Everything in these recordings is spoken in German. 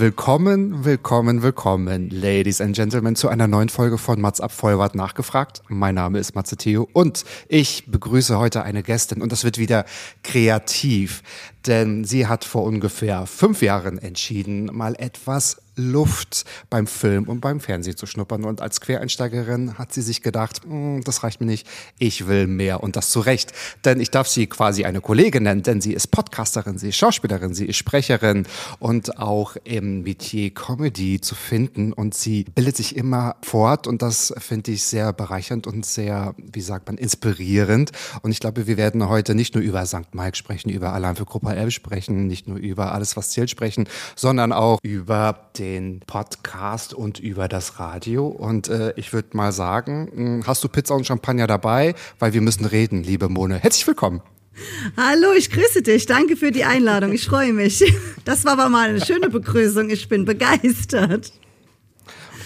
Willkommen, willkommen, willkommen, Ladies and Gentlemen, zu einer neuen Folge von Mats ab Vollbart nachgefragt. Mein Name ist Matze Theo und ich begrüße heute eine Gästin und das wird wieder kreativ, denn sie hat vor ungefähr fünf Jahren entschieden, mal etwas Luft beim Film und beim Fernsehen zu schnuppern. Und als Quereinsteigerin hat sie sich gedacht, "Mm, das reicht mir nicht, ich will mehr. Und das zu Recht. Denn ich darf sie quasi eine Kollegin nennen, denn sie ist Podcasterin, sie ist Schauspielerin, sie ist Sprecherin und auch im Metier Comedy zu finden. Und sie bildet sich immer fort und das finde ich sehr bereichernd und sehr, wie sagt man, inspirierend. Und ich glaube, wir werden heute nicht nur über St. Mike sprechen, über Alarm für Gruppe L sprechen, nicht nur über alles, was zählt sprechen, sondern auch über den Podcast und über das Radio. Und äh, ich würde mal sagen, mh, hast du Pizza und Champagner dabei? Weil wir müssen reden, liebe Mone. Herzlich willkommen. Hallo, ich grüße dich. Danke für die Einladung. Ich freue mich. Das war aber mal eine schöne Begrüßung. Ich bin begeistert.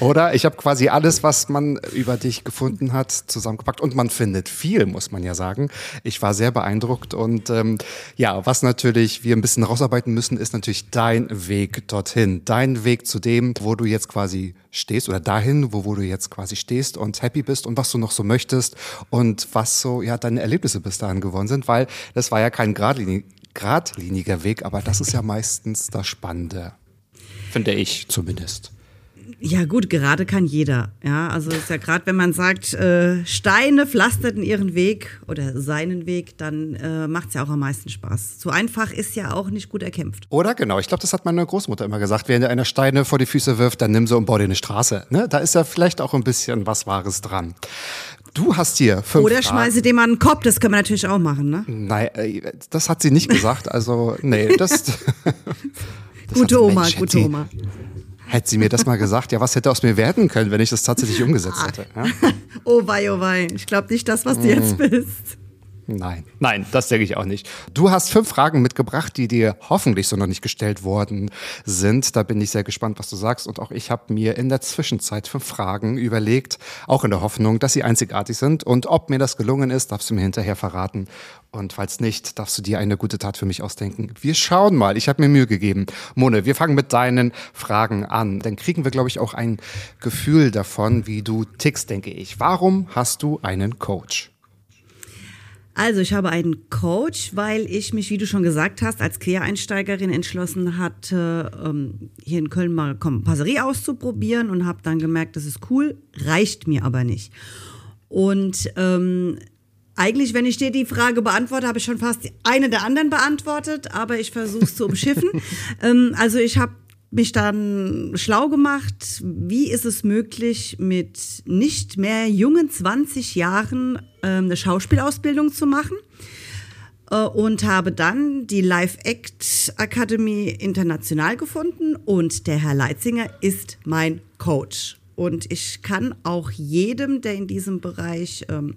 Oder? Ich habe quasi alles, was man über dich gefunden hat, zusammengepackt. Und man findet viel, muss man ja sagen. Ich war sehr beeindruckt. Und ähm, ja, was natürlich wir ein bisschen rausarbeiten müssen, ist natürlich dein Weg dorthin. Dein Weg zu dem, wo du jetzt quasi stehst oder dahin, wo, wo du jetzt quasi stehst und happy bist und was du noch so möchtest und was so ja deine Erlebnisse bis dahin geworden sind, weil das war ja kein geradlinig, geradliniger Weg, aber das ist ja meistens das Spannende. Finde ich zumindest. Ja gut, gerade kann jeder. Ja, also ist ja gerade, wenn man sagt, äh, Steine pflasterten ihren Weg oder seinen Weg, dann äh, macht es ja auch am meisten Spaß. So einfach ist ja auch nicht gut erkämpft. Oder genau, ich glaube, das hat meine Großmutter immer gesagt, wenn dir einer Steine vor die Füße wirft, dann nimm sie und bau dir eine Straße. Ne? Da ist ja vielleicht auch ein bisschen was Wahres dran. Du hast hier fünf Oder Fragen. schmeiße dem an den Kopf, das können wir natürlich auch machen, ne? Nein, äh, das hat sie nicht gesagt. Also, nee, das. das Gute Oma, Mensch, gute Oma. Hätte sie mir das mal gesagt, ja, was hätte aus mir werden können, wenn ich das tatsächlich umgesetzt hätte? Ja? Oh wei, oh wei. Ich glaube nicht das, was du jetzt bist. Nein, nein, das denke ich auch nicht. Du hast fünf Fragen mitgebracht, die dir hoffentlich so noch nicht gestellt worden sind. Da bin ich sehr gespannt, was du sagst. Und auch ich habe mir in der Zwischenzeit fünf Fragen überlegt, auch in der Hoffnung, dass sie einzigartig sind. Und ob mir das gelungen ist, darfst du mir hinterher verraten. Und falls nicht, darfst du dir eine gute Tat für mich ausdenken. Wir schauen mal. Ich habe mir Mühe gegeben. Mone, wir fangen mit deinen Fragen an. Dann kriegen wir, glaube ich, auch ein Gefühl davon, wie du tickst, denke ich. Warum hast du einen Coach? Also ich habe einen Coach, weil ich mich, wie du schon gesagt hast, als Quereinsteigerin entschlossen hatte, ähm, hier in Köln mal Kompasserie auszuprobieren und habe dann gemerkt, das ist cool, reicht mir aber nicht. Und ähm, eigentlich, wenn ich dir die Frage beantworte, habe ich schon fast eine der anderen beantwortet, aber ich versuche es zu umschiffen. ähm, also ich habe mich dann schlau gemacht, wie ist es möglich, mit nicht mehr jungen 20 Jahren ähm, eine Schauspielausbildung zu machen. Äh, Und habe dann die Live Act Akademie international gefunden und der Herr Leitzinger ist mein Coach. Und ich kann auch jedem, der in diesem Bereich ähm,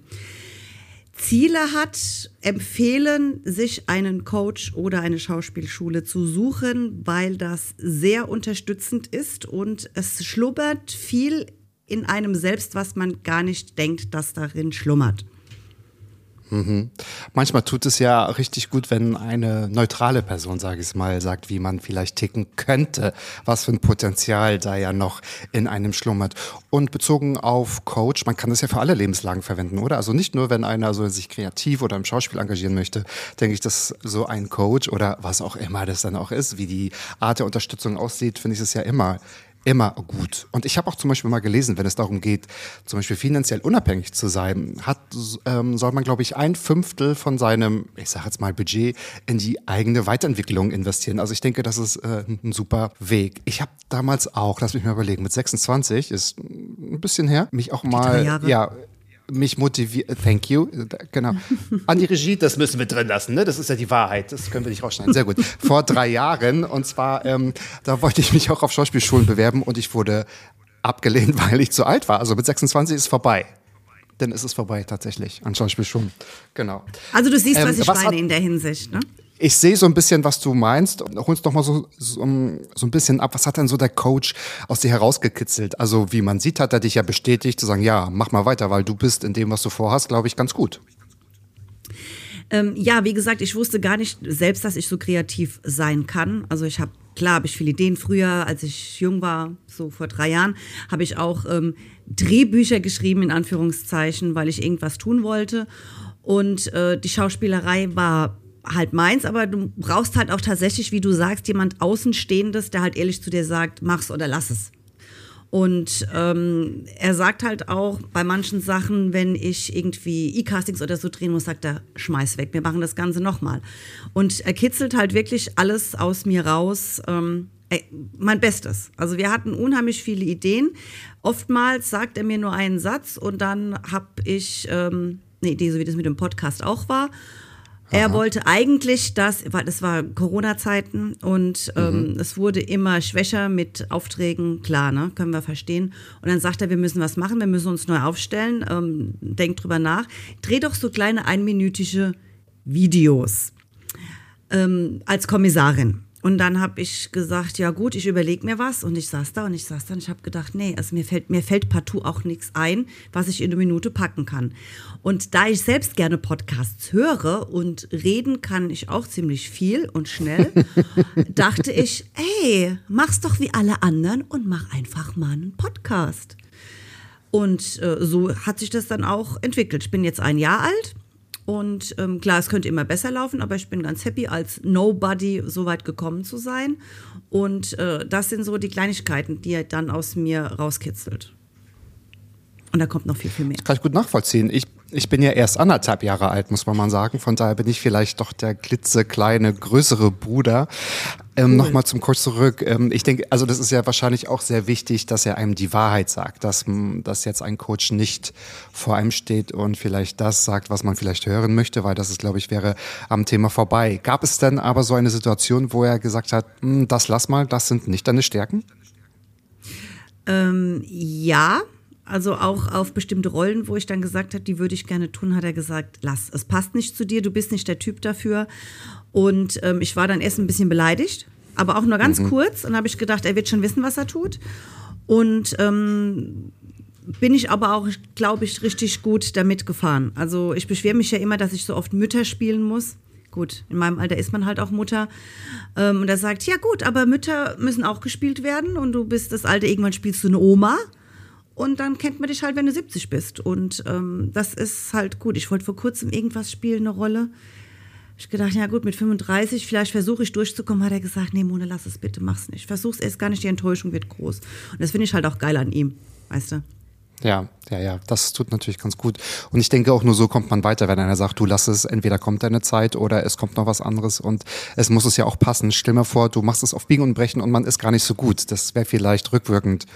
Ziele hat, empfehlen, sich einen Coach oder eine Schauspielschule zu suchen, weil das sehr unterstützend ist und es schlummert viel in einem selbst, was man gar nicht denkt, dass darin schlummert. Manchmal tut es ja richtig gut, wenn eine neutrale Person, sage ich mal, sagt, wie man vielleicht ticken könnte, was für ein Potenzial da ja noch in einem schlummert. Und bezogen auf Coach, man kann das ja für alle Lebenslagen verwenden, oder? Also nicht nur, wenn einer so sich kreativ oder im Schauspiel engagieren möchte, denke ich, dass so ein Coach oder was auch immer das dann auch ist, wie die Art der Unterstützung aussieht, finde ich es ja immer immer gut. Und ich habe auch zum Beispiel mal gelesen, wenn es darum geht, zum Beispiel finanziell unabhängig zu sein, hat, ähm, soll man, glaube ich, ein Fünftel von seinem, ich sage jetzt mal, Budget in die eigene Weiterentwicklung investieren. Also ich denke, das ist äh, ein super Weg. Ich habe damals auch, lass mich mal überlegen, mit 26 ist ein bisschen her, mich auch mal, ja, mich motiviert, thank you, genau. An die Regie, das müssen wir drin lassen, ne? Das ist ja die Wahrheit, das können wir nicht rausschneiden. Sehr gut. Vor drei Jahren, und zwar, ähm, da wollte ich mich auch auf Schauspielschulen bewerben und ich wurde abgelehnt, weil ich zu alt war. Also mit 26 ist es vorbei. Dann ist es vorbei tatsächlich an Schauspielschulen. Genau. Also du siehst, was ähm, ich was meine in der Hinsicht, ne? Ich sehe so ein bisschen, was du meinst. Hol uns doch mal so, so, so, ein bisschen ab. Was hat denn so der Coach aus dir herausgekitzelt? Also wie man sieht, hat er dich ja bestätigt, zu sagen, ja, mach mal weiter, weil du bist in dem, was du vorhast, glaube ich, ganz gut. Ähm, ja, wie gesagt, ich wusste gar nicht selbst, dass ich so kreativ sein kann. Also ich habe, klar, habe ich viele Ideen. Früher, als ich jung war, so vor drei Jahren, habe ich auch ähm, Drehbücher geschrieben, in Anführungszeichen, weil ich irgendwas tun wollte. Und äh, die Schauspielerei war halt meins, aber du brauchst halt auch tatsächlich, wie du sagst, jemand Außenstehendes, der halt ehrlich zu dir sagt, mach's oder lass es. Und ähm, er sagt halt auch bei manchen Sachen, wenn ich irgendwie E-Castings oder so drehen muss, sagt er, schmeiß weg, wir machen das Ganze nochmal. Und er kitzelt halt wirklich alles aus mir raus. Ähm, ey, mein Bestes. Also wir hatten unheimlich viele Ideen. Oftmals sagt er mir nur einen Satz und dann habe ich ähm, eine Idee, so wie das mit dem Podcast auch war. Er wollte eigentlich das, das war Corona-Zeiten und ähm, mhm. es wurde immer schwächer mit Aufträgen, klar, ne, können wir verstehen. Und dann sagt er, wir müssen was machen, wir müssen uns neu aufstellen, ähm, denkt drüber nach. Dreh doch so kleine einminütige Videos ähm, als Kommissarin. Und dann habe ich gesagt, ja gut, ich überlege mir was. Und ich saß da und ich saß da und ich habe gedacht, nee, also mir fällt, mir fällt partout auch nichts ein, was ich in eine Minute packen kann. Und da ich selbst gerne Podcasts höre und reden kann ich auch ziemlich viel und schnell, dachte ich, ey, mach's doch wie alle anderen und mach einfach mal einen Podcast. Und äh, so hat sich das dann auch entwickelt. Ich bin jetzt ein Jahr alt und ähm, klar, es könnte immer besser laufen, aber ich bin ganz happy, als Nobody so weit gekommen zu sein. Und äh, das sind so die Kleinigkeiten, die er dann aus mir rauskitzelt. Und da kommt noch viel, viel mehr. Das kann ich gut nachvollziehen. Ich ich bin ja erst anderthalb Jahre alt, muss man mal sagen. Von daher bin ich vielleicht doch der klitzekleine, größere Bruder. Ähm, cool. Nochmal zum Kurs zurück. Ähm, ich denke, also das ist ja wahrscheinlich auch sehr wichtig, dass er einem die Wahrheit sagt, dass, dass jetzt ein Coach nicht vor einem steht und vielleicht das sagt, was man vielleicht hören möchte, weil das ist, glaube ich, wäre am Thema vorbei. Gab es denn aber so eine Situation, wo er gesagt hat, hm, das lass mal, das sind nicht deine Stärken? Ähm, ja, also auch auf bestimmte Rollen, wo ich dann gesagt habe, die würde ich gerne tun, hat er gesagt, lass, es passt nicht zu dir, du bist nicht der Typ dafür. Und ähm, ich war dann erst ein bisschen beleidigt, aber auch nur ganz mhm. kurz. Und habe ich gedacht, er wird schon wissen, was er tut. Und ähm, bin ich aber auch, glaube ich, richtig gut damit gefahren. Also ich beschwere mich ja immer, dass ich so oft Mütter spielen muss. Gut, in meinem Alter ist man halt auch Mutter. Ähm, und er sagt, ja gut, aber Mütter müssen auch gespielt werden und du bist das Alte, irgendwann spielst du eine Oma. Und dann kennt man dich halt, wenn du 70 bist. Und ähm, das ist halt gut. Ich wollte vor kurzem irgendwas spielen, eine Rolle. Ich gedacht, ja gut, mit 35, vielleicht versuche ich durchzukommen, hat er gesagt, nee, Mona, lass es bitte, mach's nicht. Versuch's erst gar nicht, die Enttäuschung wird groß. Und das finde ich halt auch geil an ihm, weißt du? Ja, ja, ja, das tut natürlich ganz gut. Und ich denke auch nur so kommt man weiter, wenn einer sagt, du lass es, entweder kommt deine Zeit oder es kommt noch was anderes und es muss es ja auch passen. Stell mir vor, du machst es auf Biegen und Brechen und man ist gar nicht so gut. Das wäre vielleicht rückwirkend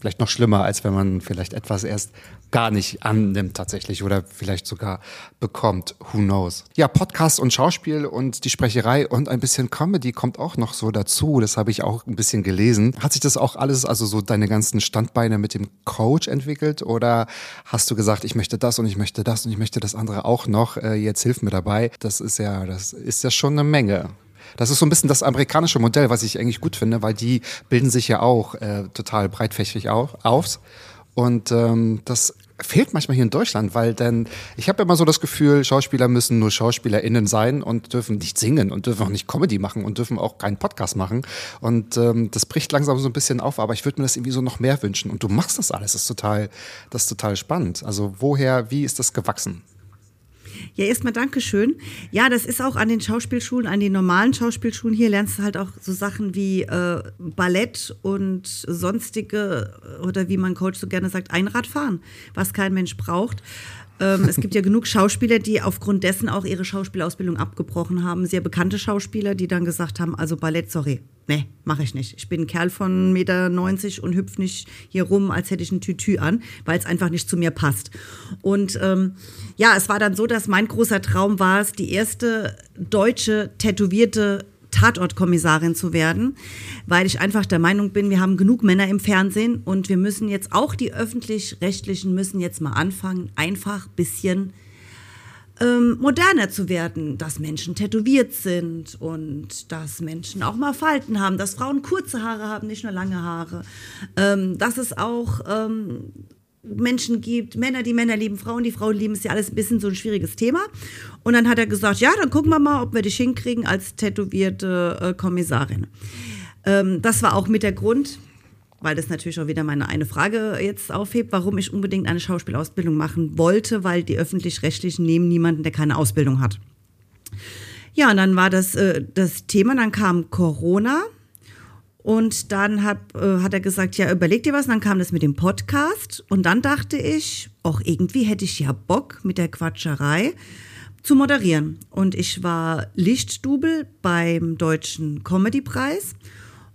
vielleicht noch schlimmer, als wenn man vielleicht etwas erst gar nicht annimmt tatsächlich oder vielleicht sogar bekommt. Who knows? Ja, Podcast und Schauspiel und die Sprecherei und ein bisschen Comedy kommt auch noch so dazu. Das habe ich auch ein bisschen gelesen. Hat sich das auch alles, also so deine ganzen Standbeine mit dem Coach entwickelt oder hast du gesagt, ich möchte das und ich möchte das und ich möchte das andere auch noch? Äh, jetzt hilf mir dabei. Das ist ja, das ist ja schon eine Menge. Das ist so ein bisschen das amerikanische Modell, was ich eigentlich gut finde, weil die bilden sich ja auch äh, total breitfächig auf, auf. Und ähm, das fehlt manchmal hier in Deutschland, weil denn ich habe immer so das Gefühl, Schauspieler müssen nur SchauspielerInnen sein und dürfen nicht singen und dürfen auch nicht Comedy machen und dürfen auch keinen Podcast machen. Und ähm, das bricht langsam so ein bisschen auf, aber ich würde mir das irgendwie so noch mehr wünschen. Und du machst das alles, das ist total, das ist total spannend. Also woher, wie ist das gewachsen? Ja, erstmal Dankeschön. Ja, das ist auch an den Schauspielschulen, an den normalen Schauspielschulen hier lernst du halt auch so Sachen wie äh, Ballett und sonstige, oder wie mein Coach so gerne sagt, Einradfahren, was kein Mensch braucht. Ähm, es gibt ja genug Schauspieler, die aufgrund dessen auch ihre Schauspielausbildung abgebrochen haben. Sehr bekannte Schauspieler, die dann gesagt haben, also Ballett, sorry, nee, mache ich nicht. Ich bin ein Kerl von 1,90 Meter und hüpf nicht hier rum, als hätte ich ein Tütü an, weil es einfach nicht zu mir passt. Und ähm, ja, es war dann so, dass mein großer Traum war es, die erste deutsche tätowierte Tatortkommissarin zu werden, weil ich einfach der Meinung bin, wir haben genug Männer im Fernsehen und wir müssen jetzt auch die öffentlich-rechtlichen müssen jetzt mal anfangen, einfach bisschen ähm, moderner zu werden, dass Menschen tätowiert sind und dass Menschen auch mal Falten haben, dass Frauen kurze Haare haben, nicht nur lange Haare, ähm, dass es auch ähm, Menschen gibt, Männer, die Männer lieben, Frauen, die Frauen lieben, ist ja alles ein bisschen so ein schwieriges Thema. Und dann hat er gesagt, ja, dann gucken wir mal, ob wir dich hinkriegen als tätowierte äh, Kommissarin. Ähm, das war auch mit der Grund, weil das natürlich auch wieder meine eine Frage jetzt aufhebt, warum ich unbedingt eine Schauspielausbildung machen wollte, weil die öffentlich-rechtlichen nehmen niemanden, der keine Ausbildung hat. Ja, und dann war das äh, das Thema, dann kam Corona und dann hat, äh, hat er gesagt, ja, überleg dir was. Und dann kam das mit dem Podcast. Und dann dachte ich, auch irgendwie hätte ich ja Bock mit der Quatscherei zu moderieren. Und ich war Lichtstubel beim Deutschen Comedypreis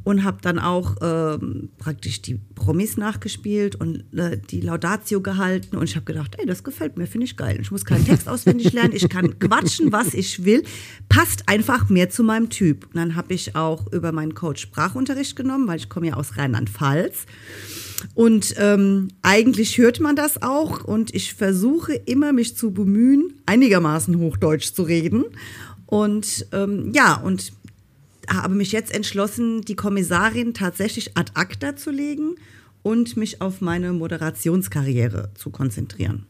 und habe dann auch ähm, praktisch die Promis nachgespielt und äh, die Laudatio gehalten und ich habe gedacht, ey, das gefällt mir, finde ich geil. Ich muss keinen Text auswendig lernen, ich kann quatschen, was ich will, passt einfach mehr zu meinem Typ. Und dann habe ich auch über meinen Coach Sprachunterricht genommen, weil ich komme ja aus Rheinland-Pfalz. Und ähm, eigentlich hört man das auch und ich versuche immer, mich zu bemühen, einigermaßen Hochdeutsch zu reden. Und ähm, ja, und habe mich jetzt entschlossen, die Kommissarin tatsächlich ad acta zu legen und mich auf meine Moderationskarriere zu konzentrieren.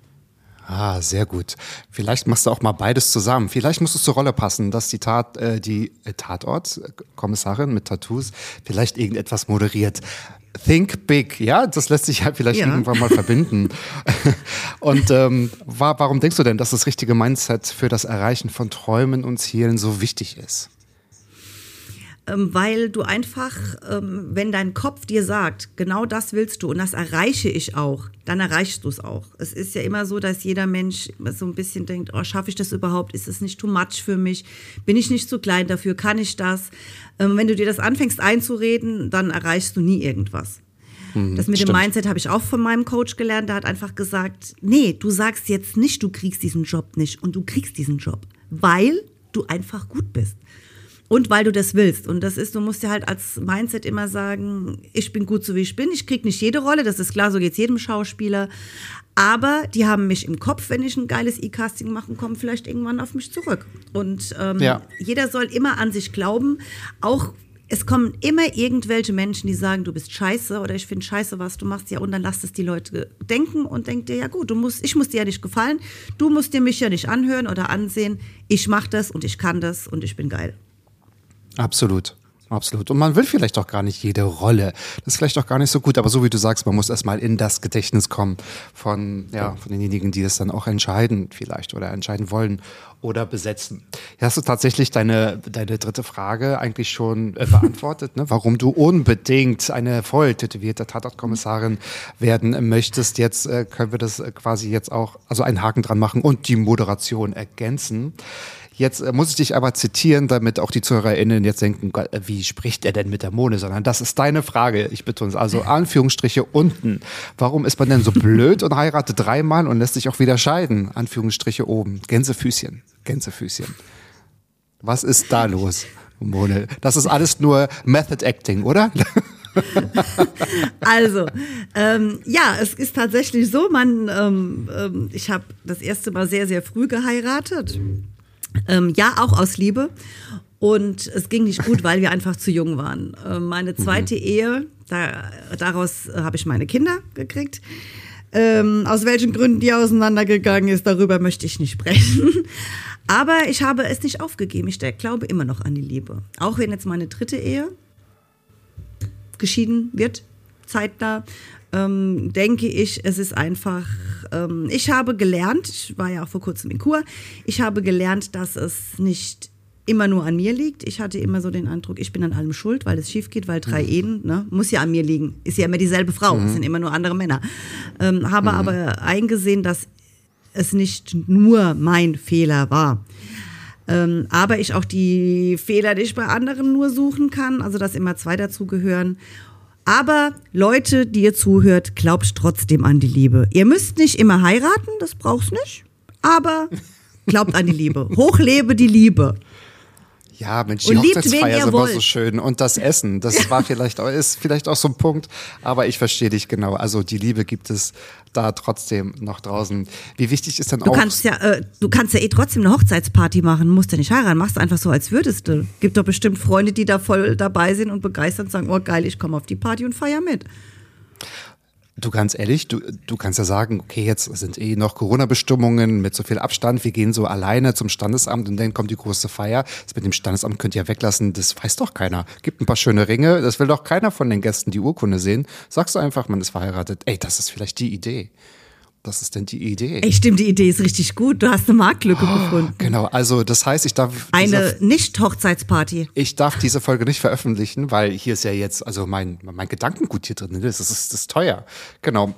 Ah, sehr gut. Vielleicht machst du auch mal beides zusammen. Vielleicht muss es zur Rolle passen, dass die Tat, äh, die äh, Tatort-Kommissarin mit Tattoos vielleicht irgendetwas moderiert. Think big, ja, das lässt sich ja vielleicht ja. irgendwann mal verbinden. und ähm, war, warum denkst du denn, dass das richtige Mindset für das Erreichen von Träumen und Zielen so wichtig ist? Ähm, weil du einfach, ähm, wenn dein Kopf dir sagt, genau das willst du und das erreiche ich auch, dann erreichst du es auch. Es ist ja immer so, dass jeder Mensch so ein bisschen denkt, oh, schaffe ich das überhaupt? Ist es nicht too much für mich? Bin ich nicht zu klein dafür? Kann ich das? Ähm, wenn du dir das anfängst einzureden, dann erreichst du nie irgendwas. Hm, das mit Stimmt. dem Mindset habe ich auch von meinem Coach gelernt. Der hat einfach gesagt, nee, du sagst jetzt nicht, du kriegst diesen Job nicht und du kriegst diesen Job, weil du einfach gut bist. Und weil du das willst. Und das ist, du musst dir halt als Mindset immer sagen, ich bin gut so wie ich bin. Ich krieg nicht jede Rolle, das ist klar, so geht's jedem Schauspieler. Aber die haben mich im Kopf, wenn ich ein geiles E-Casting machen, kommen vielleicht irgendwann auf mich zurück. Und ähm, ja. jeder soll immer an sich glauben, auch es kommen immer irgendwelche Menschen, die sagen, du bist scheiße oder ich finde scheiße, was du machst. Ja, und dann lass es die Leute denken und denk dir, ja gut, du musst, ich muss dir ja nicht gefallen, du musst dir mich ja nicht anhören oder ansehen. Ich mach das und ich kann das und ich bin geil. Absolut. Absolut. Und man will vielleicht auch gar nicht jede Rolle. Das ist vielleicht auch gar nicht so gut, aber so wie du sagst, man muss erstmal in das Gedächtnis kommen von, ja, von denjenigen, die es dann auch entscheiden vielleicht oder entscheiden wollen oder besetzen. Hier hast du tatsächlich deine, deine dritte Frage eigentlich schon äh, beantwortet, ne? warum du unbedingt eine voll tätowierte Tatortkommissarin werden möchtest. Jetzt äh, können wir das quasi jetzt auch, also einen Haken dran machen und die Moderation ergänzen. Jetzt äh, muss ich dich aber zitieren, damit auch die ZuhörerInnen jetzt denken, äh, wie spricht er denn mit der Mone? Sondern das ist deine Frage. Ich betone es. Also Anführungsstriche unten. Warum ist man denn so blöd und heiratet dreimal und lässt sich auch wieder scheiden? Anführungsstriche oben. Gänsefüßchen. Gänsefüßchen. Was ist da los, Mone? Das ist alles nur Method Acting, oder? also, ähm, ja, es ist tatsächlich so, man, ähm, ähm, ich habe das erste Mal sehr, sehr früh geheiratet. Ähm, ja, auch aus Liebe. Und es ging nicht gut, weil wir einfach zu jung waren. Ähm, meine zweite mhm. Ehe, da, daraus habe ich meine Kinder gekriegt. Ähm, aus welchen Gründen die auseinandergegangen ist, darüber möchte ich nicht sprechen. Aber ich habe es nicht aufgegeben. Ich glaube immer noch an die Liebe. Auch wenn jetzt meine dritte Ehe geschieden wird, zeitnah, ähm, denke ich, es ist einfach, ähm, ich habe gelernt, ich war ja auch vor kurzem in Kur, ich habe gelernt, dass es nicht immer nur an mir liegt. Ich hatte immer so den Eindruck, ich bin an allem schuld, weil es schief geht, weil drei Ehen, ne, muss ja an mir liegen. Ist ja immer dieselbe Frau, es sind immer nur andere Männer. Ähm, habe aber eingesehen, dass es nicht nur mein Fehler war. Ähm, aber ich auch die Fehler, die ich bei anderen nur suchen kann, also dass immer zwei dazugehören. Aber Leute, die ihr zuhört, glaubt trotzdem an die Liebe. Ihr müsst nicht immer heiraten, das braucht's nicht. Aber glaubt an die Liebe. Hochlebe die Liebe. Ja, Mensch, die Und Hochzeitsfeier ist immer so schön. Und das Essen, das war vielleicht auch, ist vielleicht auch so ein Punkt. Aber ich verstehe dich genau. Also die Liebe gibt es da trotzdem noch draußen. Wie wichtig ist denn Du auch. kannst ja, äh, du kannst ja eh trotzdem eine Hochzeitsparty machen, musst ja nicht heiraten, machst einfach so, als würdest du. Gibt doch bestimmt Freunde, die da voll dabei sind und begeistert und sagen, oh geil, ich komme auf die Party und feier mit. Du ganz ehrlich, du, du kannst ja sagen, okay, jetzt sind eh noch Corona-Bestimmungen mit so viel Abstand. Wir gehen so alleine zum Standesamt und dann kommt die große Feier. Das mit dem Standesamt könnt ihr weglassen. Das weiß doch keiner. Gibt ein paar schöne Ringe. Das will doch keiner von den Gästen die Urkunde sehen. Sagst du einfach, man ist verheiratet. Ey, das ist vielleicht die Idee. Das ist denn die Idee. Ey, stimmt, die Idee ist richtig gut. Du hast eine Marktlücke gefunden. Genau, also das heißt, ich darf Eine Nicht-Hochzeitsparty. Ich darf diese Folge nicht veröffentlichen, weil hier ist ja jetzt, also mein, mein Gedankengut hier drin, ne? das ist, das ist teuer. Genau,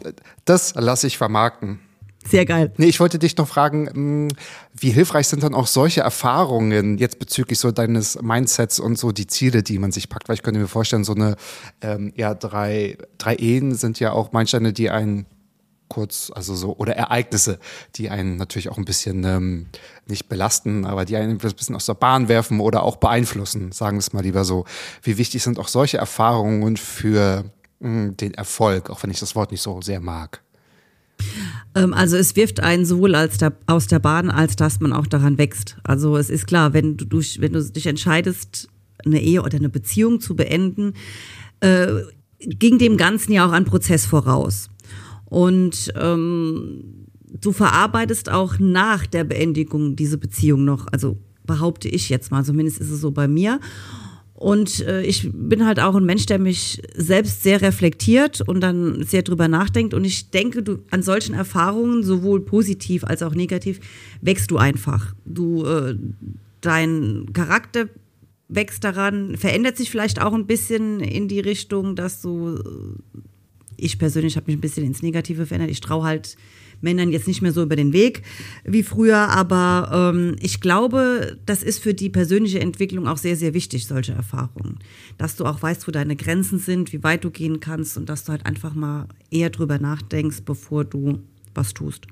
das lasse ich vermarkten. Sehr geil. Nee, ich wollte dich noch fragen, mh, wie hilfreich sind dann auch solche Erfahrungen jetzt bezüglich so deines Mindsets und so die Ziele, die man sich packt? Weil ich könnte mir vorstellen, so eine, ähm, ja, drei, drei Ehen sind ja auch Meilensteine, die einen kurz, also so, oder Ereignisse, die einen natürlich auch ein bisschen ähm, nicht belasten, aber die einen ein bisschen aus der Bahn werfen oder auch beeinflussen, sagen wir es mal lieber so. Wie wichtig sind auch solche Erfahrungen für mh, den Erfolg, auch wenn ich das Wort nicht so sehr mag? Ähm, also es wirft einen sowohl als der, aus der Bahn, als dass man auch daran wächst. Also es ist klar, wenn du, durch, wenn du dich entscheidest, eine Ehe oder eine Beziehung zu beenden, äh, ging dem Ganzen ja auch ein Prozess voraus. Und ähm, du verarbeitest auch nach der Beendigung diese Beziehung noch. Also behaupte ich jetzt mal, zumindest ist es so bei mir. Und äh, ich bin halt auch ein Mensch, der mich selbst sehr reflektiert und dann sehr drüber nachdenkt. Und ich denke, du an solchen Erfahrungen, sowohl positiv als auch negativ, wächst du einfach. Du, äh, dein Charakter wächst daran, verändert sich vielleicht auch ein bisschen in die Richtung, dass du, äh, ich persönlich habe mich ein bisschen ins Negative verändert. Ich traue halt Männern jetzt nicht mehr so über den Weg wie früher, aber ähm, ich glaube, das ist für die persönliche Entwicklung auch sehr, sehr wichtig, solche Erfahrungen. Dass du auch weißt, wo deine Grenzen sind, wie weit du gehen kannst und dass du halt einfach mal eher drüber nachdenkst, bevor du was tust.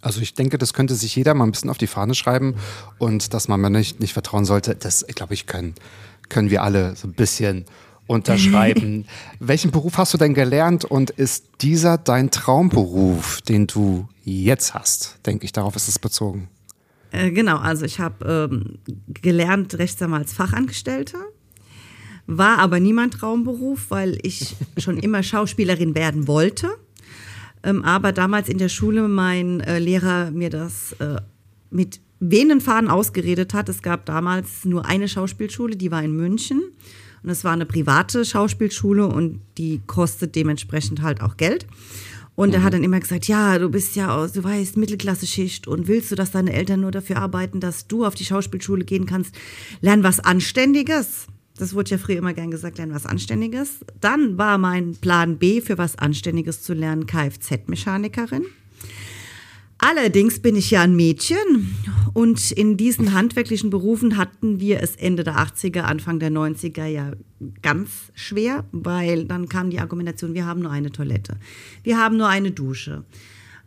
Also ich denke, das könnte sich jeder mal ein bisschen auf die Fahne schreiben und dass man mir nicht, nicht vertrauen sollte, das, glaube ich, können, können wir alle so ein bisschen unterschreiben. Welchen Beruf hast du denn gelernt und ist dieser dein Traumberuf, den du jetzt hast? Denke ich, darauf ist es bezogen. Äh, genau, also ich habe ähm, gelernt Rechtsanwaltsfachangestellte, war aber nie mein Traumberuf, weil ich schon immer Schauspielerin werden wollte. Ähm, aber damals in der Schule mein äh, Lehrer mir das äh, mit wehenden Faden ausgeredet hat. Es gab damals nur eine Schauspielschule, die war in München. Und es war eine private Schauspielschule und die kostet dementsprechend halt auch Geld. Und er hat dann immer gesagt, ja, du bist ja aus, du weißt, Mittelklasse-Schicht und willst du, dass deine Eltern nur dafür arbeiten, dass du auf die Schauspielschule gehen kannst? Lern was Anständiges. Das wurde ja früher immer gern gesagt, lern was Anständiges. Dann war mein Plan B für was Anständiges zu lernen, Kfz-Mechanikerin. Allerdings bin ich ja ein Mädchen und in diesen handwerklichen Berufen hatten wir es Ende der 80er, Anfang der 90er ja ganz schwer, weil dann kam die Argumentation, wir haben nur eine Toilette, wir haben nur eine Dusche.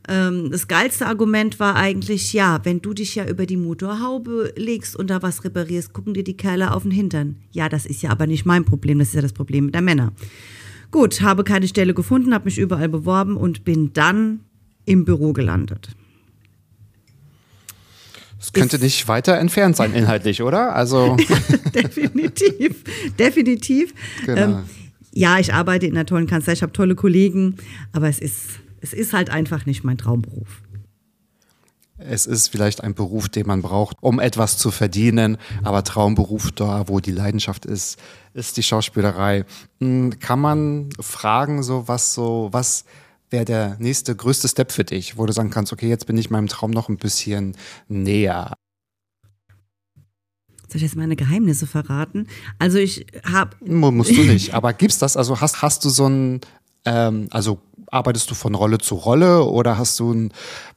Ähm, das geilste Argument war eigentlich, ja, wenn du dich ja über die Motorhaube legst und da was reparierst, gucken dir die Kerle auf den Hintern. Ja, das ist ja aber nicht mein Problem, das ist ja das Problem der Männer. Gut, habe keine Stelle gefunden, habe mich überall beworben und bin dann im Büro gelandet. Es könnte nicht weiter entfernt sein inhaltlich, oder? Also definitiv, definitiv. Genau. Ähm, ja, ich arbeite in einer tollen Kanzlei, ich habe tolle Kollegen, aber es ist, es ist halt einfach nicht mein Traumberuf. es ist vielleicht ein Beruf, den man braucht, um etwas zu verdienen, aber Traumberuf da, wo die Leidenschaft ist, ist die Schauspielerei. Hm, kann man fragen, so was so, was wäre der nächste größte Step für dich, wo du sagen kannst, okay, jetzt bin ich meinem Traum noch ein bisschen näher. Soll ich jetzt meine Geheimnisse verraten? Also ich habe. Musst du nicht, aber gibt's das? Also hast, hast du so ein, ähm, also arbeitest du von Rolle zu Rolle oder hast du ein,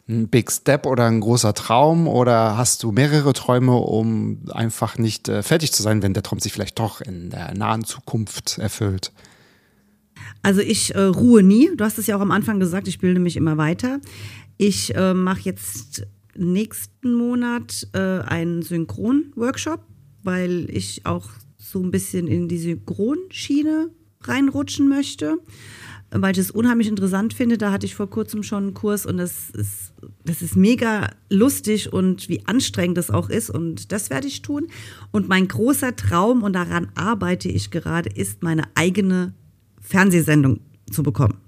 ein Big Step oder ein großer Traum oder hast du mehrere Träume, um einfach nicht äh, fertig zu sein, wenn der Traum sich vielleicht doch in der nahen Zukunft erfüllt? Also ich äh, ruhe nie. Du hast es ja auch am Anfang gesagt, ich bilde mich immer weiter. Ich äh, mache jetzt nächsten Monat äh, einen Synchron-Workshop, weil ich auch so ein bisschen in die Synchronschiene reinrutschen möchte, weil ich es unheimlich interessant finde. Da hatte ich vor kurzem schon einen Kurs und das ist, das ist mega lustig und wie anstrengend das auch ist und das werde ich tun. Und mein großer Traum, und daran arbeite ich gerade, ist meine eigene Fernsehsendung zu bekommen.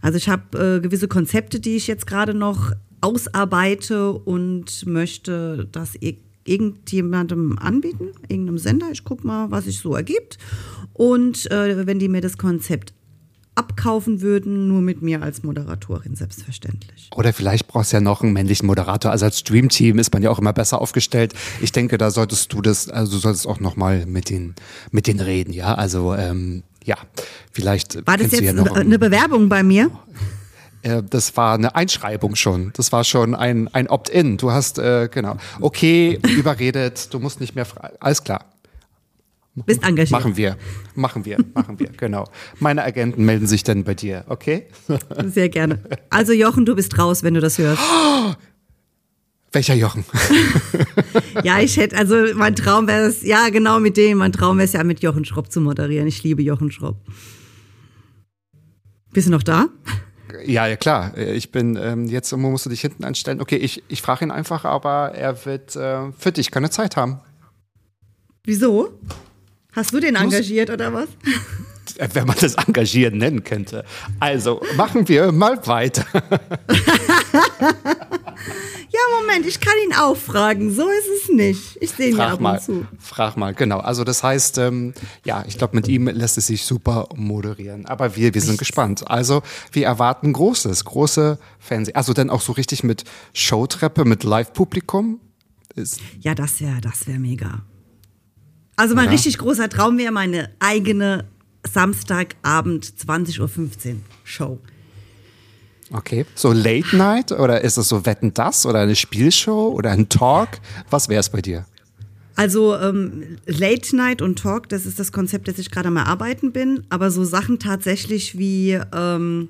Also ich habe äh, gewisse Konzepte, die ich jetzt gerade noch ausarbeite und möchte das irgendjemandem anbieten, irgendeinem Sender. Ich gucke mal, was sich so ergibt. Und äh, wenn die mir das Konzept abkaufen würden, nur mit mir als Moderatorin, selbstverständlich. Oder vielleicht brauchst du ja noch einen männlichen Moderator. Also als Stream-Team ist man ja auch immer besser aufgestellt. Ich denke, da solltest du das, also du solltest auch nochmal mit den, mit denen reden, ja. Also ähm, ja, vielleicht. War das jetzt ja eine Bewerbung bei mir? Äh, das war eine Einschreibung schon. Das war schon ein, ein Opt-in. Du hast, äh, genau, okay, überredet, du musst nicht mehr fragen. Alles klar. Bist engagiert. Machen wir, machen wir, machen wir, genau. Meine Agenten melden sich dann bei dir, okay? Sehr gerne. Also Jochen, du bist raus, wenn du das hörst. Welcher Jochen? ja, ich hätte, also mein Traum wäre es, ja genau mit dem, mein Traum wäre es ja mit Jochen Schropp zu moderieren. Ich liebe Jochen Schropp. Bist du noch da? Ja, ja klar. Ich bin ähm, jetzt musst du dich hinten anstellen. Okay, ich, ich frage ihn einfach, aber er wird äh, für dich keine Zeit haben. Wieso? Hast du den engagiert oder was? Wenn man das engagieren nennen könnte. Also machen wir mal weiter. Ja, Moment, ich kann ihn auch fragen. So ist es nicht. Ich sehe ihn ab mal, und zu. Frag mal, genau. Also das heißt, ähm, ja, ich glaube, mit ihm lässt es sich super moderieren. Aber wir, wir sind Nichts. gespannt. Also wir erwarten Großes, große Fernsehen. Also dann auch so richtig mit Showtreppe, mit Live-Publikum. Ja, das wäre das wär mega. Also mein ja. richtig großer Traum wäre meine eigene Samstagabend 20.15 Uhr Show. Okay. So Late Night oder ist es so Wetten das oder eine Spielshow oder ein Talk? Was wäre es bei dir? Also ähm, Late Night und Talk, das ist das Konzept, das ich gerade am Erarbeiten bin. Aber so Sachen tatsächlich wie, ähm,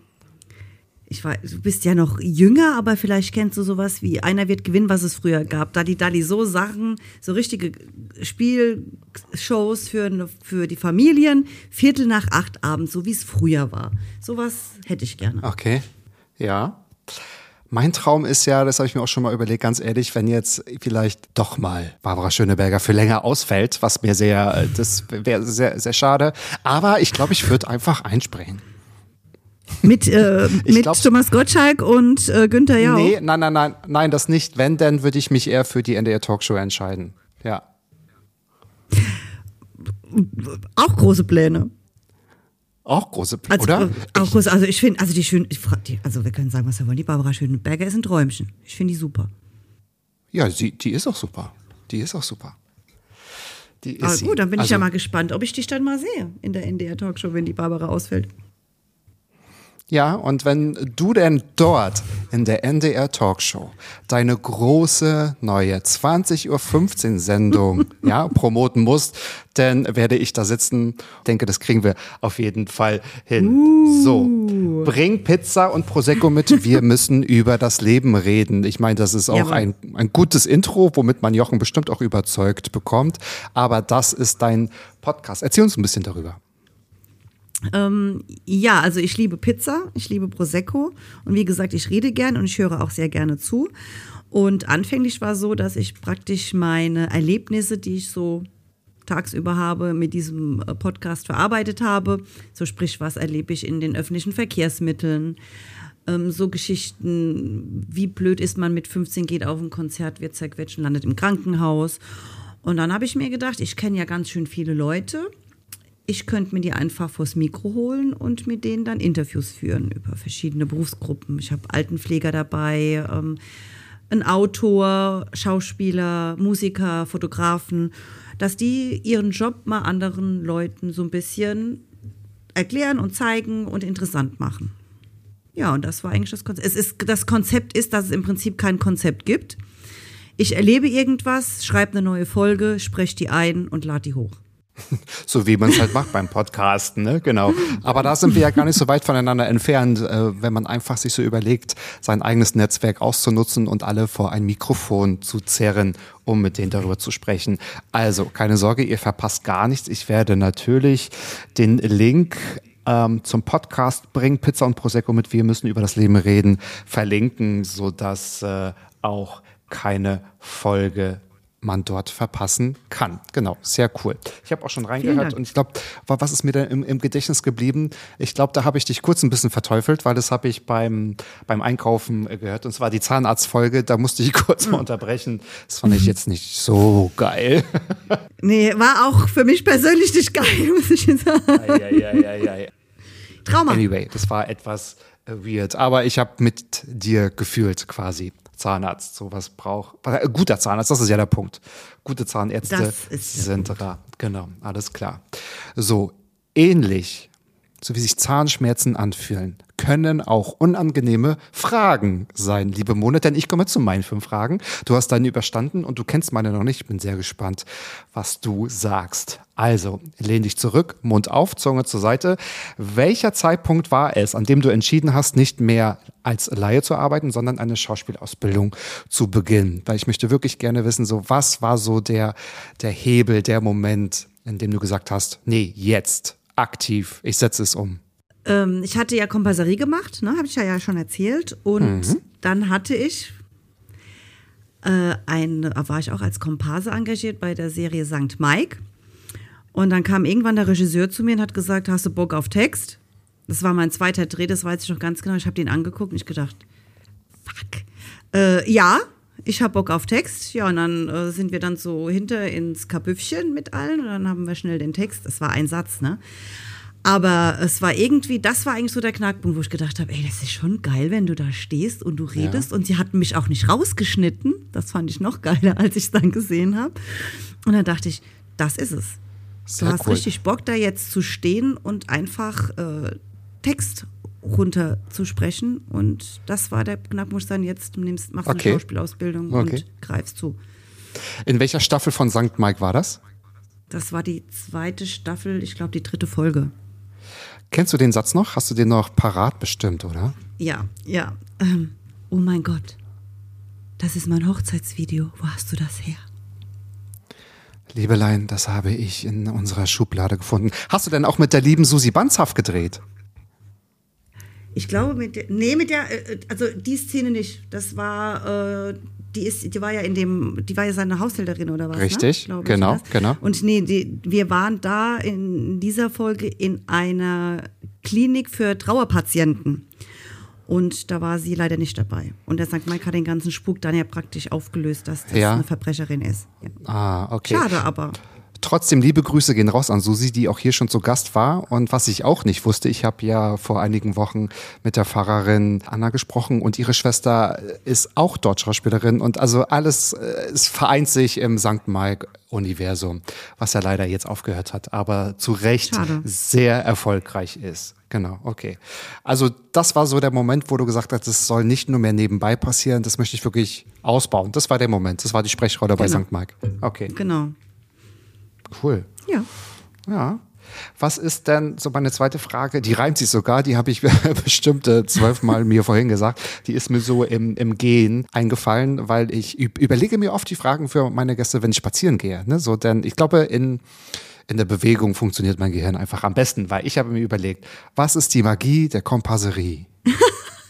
ich weiß, du bist ja noch jünger, aber vielleicht kennst du sowas wie Einer wird gewinnen, was es früher gab. Da die Dali so Sachen, so richtige Spielshows für, für die Familien, Viertel nach acht abends, so wie es früher war. Sowas hätte ich gerne. Okay. Ja. Mein Traum ist ja, das habe ich mir auch schon mal überlegt, ganz ehrlich, wenn jetzt vielleicht doch mal Barbara Schöneberger für länger ausfällt, was mir sehr, äh, das wäre sehr, sehr schade. Aber ich glaube, ich würde einfach einspringen. Mit, äh, mit glaub, Thomas Gottschalk und äh, Günther Jauch? Nee, nein, nein, nein, nein, das nicht. Wenn, dann würde ich mich eher für die NDR Talkshow entscheiden. Ja. Auch große Pläne. Auch große, also, oder? Äh, auch große, also ich finde, also die schön, also wir können sagen, was wir wollen. Die Barbara Schöneberger ist ein Träumchen. Ich finde die super. Ja, sie, die ist auch super. Die ist auch super. Die ist Aber gut, dann bin also, ich ja also mal gespannt, ob ich dich dann mal sehe in der NDR Talkshow, wenn die Barbara ausfällt. Ja, und wenn du denn dort in der NDR Talkshow deine große neue 20.15 Uhr Sendung ja, promoten musst, dann werde ich da sitzen. Denke, das kriegen wir auf jeden Fall hin. Uh. So, bring Pizza und Prosecco mit. Wir müssen über das Leben reden. Ich meine, das ist auch ein, ein gutes Intro, womit man Jochen bestimmt auch überzeugt bekommt. Aber das ist dein Podcast. Erzähl uns ein bisschen darüber. Ähm, ja, also ich liebe Pizza, ich liebe Prosecco und wie gesagt, ich rede gern und ich höre auch sehr gerne zu. Und anfänglich war so, dass ich praktisch meine Erlebnisse, die ich so tagsüber habe, mit diesem äh, Podcast verarbeitet habe. So sprich, was erlebe ich in den öffentlichen Verkehrsmitteln? Ähm, so Geschichten, wie blöd ist man mit 15, geht auf ein Konzert, wird zerquetscht und landet im Krankenhaus. Und dann habe ich mir gedacht, ich kenne ja ganz schön viele Leute. Ich könnte mir die einfach vors Mikro holen und mit denen dann Interviews führen über verschiedene Berufsgruppen. Ich habe Altenpfleger dabei, ähm, ein Autor, Schauspieler, Musiker, Fotografen, dass die ihren Job mal anderen Leuten so ein bisschen erklären und zeigen und interessant machen. Ja, und das war eigentlich das Konzept. Es ist, das Konzept ist, dass es im Prinzip kein Konzept gibt. Ich erlebe irgendwas, schreibe eine neue Folge, spreche die ein und lade die hoch. So wie man es halt macht beim Podcasten, ne? Genau. Aber da sind wir ja gar nicht so weit voneinander entfernt, äh, wenn man einfach sich so überlegt, sein eigenes Netzwerk auszunutzen und alle vor ein Mikrofon zu zerren, um mit denen darüber zu sprechen. Also, keine Sorge, ihr verpasst gar nichts. Ich werde natürlich den Link ähm, zum Podcast Bring Pizza und Prosecco mit Wir müssen über das Leben reden verlinken, sodass äh, auch keine Folge man dort verpassen kann. Genau, sehr cool. Ich habe auch schon reingehört und ich glaube, was ist mir da im, im Gedächtnis geblieben? Ich glaube, da habe ich dich kurz ein bisschen verteufelt, weil das habe ich beim, beim Einkaufen äh, gehört und zwar die Zahnarztfolge, da musste ich kurz mal unterbrechen. Das fand ich jetzt nicht so geil. Nee, war auch für mich persönlich nicht geil, muss ich jetzt sagen. Ei, ei, ei, Trauma. Anyway, das war etwas weird, aber ich habe mit dir gefühlt quasi. Zahnarzt sowas braucht. Äh, guter Zahnarzt, das ist ja der Punkt. Gute Zahnärzte sind da. Genau, alles klar. So, ähnlich, so wie sich Zahnschmerzen anfühlen, können auch unangenehme Fragen sein, liebe Mona, denn ich komme zu meinen fünf Fragen. Du hast deine überstanden und du kennst meine noch nicht. Ich bin sehr gespannt, was du sagst. Also, lehn dich zurück, Mund auf, Zunge zur Seite. Welcher Zeitpunkt war es, an dem du entschieden hast, nicht mehr als Laie zu arbeiten, sondern eine Schauspielausbildung zu beginnen? Weil ich möchte wirklich gerne wissen, so was war so der, der Hebel, der Moment, in dem du gesagt hast, nee, jetzt, aktiv, ich setze es um. Ähm, ich hatte ja Kompasserie gemacht, ne, habe ich ja, schon erzählt. Und mhm. dann hatte ich äh, ein, war ich auch als Komparse engagiert bei der Serie St. Mike. Und dann kam irgendwann der Regisseur zu mir und hat gesagt, hast du Bock auf Text? Das war mein zweiter Dreh, das weiß ich noch ganz genau. Ich habe den angeguckt und ich gedacht, fuck. Äh, ja, ich habe Bock auf Text. Ja, und dann äh, sind wir dann so hinter ins Kapüffchen mit allen und dann haben wir schnell den Text. Das war ein Satz, ne? Aber es war irgendwie, das war eigentlich so der Knackpunkt, wo ich gedacht habe, ey, das ist schon geil, wenn du da stehst und du redest. Ja. Und sie hatten mich auch nicht rausgeschnitten. Das fand ich noch geiler, als ich es dann gesehen habe. Und dann dachte ich, das ist es. Sehr du hast cool. richtig Bock, da jetzt zu stehen und einfach äh, Text runterzusprechen. Und das war der Knackpunkt, dann jetzt nimmst, machst okay. eine Schauspielausbildung okay. und greifst zu. In welcher Staffel von St. Mike war das? Das war die zweite Staffel, ich glaube die dritte Folge. Kennst du den Satz noch? Hast du den noch parat bestimmt, oder? Ja, ja. Ähm, oh mein Gott. Das ist mein Hochzeitsvideo. Wo hast du das her? Liebelein, das habe ich in unserer Schublade gefunden. Hast du denn auch mit der lieben Susi Banzhaft gedreht? Ich glaube mit der, nee, mit der, äh, also die Szene nicht. Das war, äh, die ist, die war ja in dem, die war ja seine Haushälterin oder was? Ne? Richtig, ne? genau, ich, genau. Und nee, die, wir waren da in dieser Folge in einer Klinik für Trauerpatienten. Und da war sie leider nicht dabei. Und der St. Mike hat den ganzen Spuk dann ja praktisch aufgelöst, dass das ja. eine Verbrecherin ist. Ja. Ah, okay. Schade aber. Trotzdem liebe Grüße gehen raus an Susi, die auch hier schon zu Gast war. Und was ich auch nicht wusste, ich habe ja vor einigen Wochen mit der Pfarrerin Anna gesprochen und ihre Schwester ist auch dort Schauspielerin. Und also alles, äh, es vereint sich im St. Mike-Universum, was ja leider jetzt aufgehört hat, aber zu Recht Schade. sehr erfolgreich ist. Genau, okay. Also das war so der Moment, wo du gesagt hast, das soll nicht nur mehr nebenbei passieren, das möchte ich wirklich ausbauen. Das war der Moment, das war die Sprechrolle genau. bei St. Mike. Okay. Genau. Cool. Ja. Ja. Was ist denn so meine zweite Frage? Die reimt sich sogar, die habe ich bestimmt äh, zwölfmal mir vorhin gesagt. Die ist mir so im, im Gehen eingefallen, weil ich überlege mir oft die Fragen für meine Gäste, wenn ich spazieren gehe. Ne? So, denn ich glaube, in, in der Bewegung funktioniert mein Gehirn einfach am besten, weil ich habe mir überlegt, was ist die Magie der Kompasserie?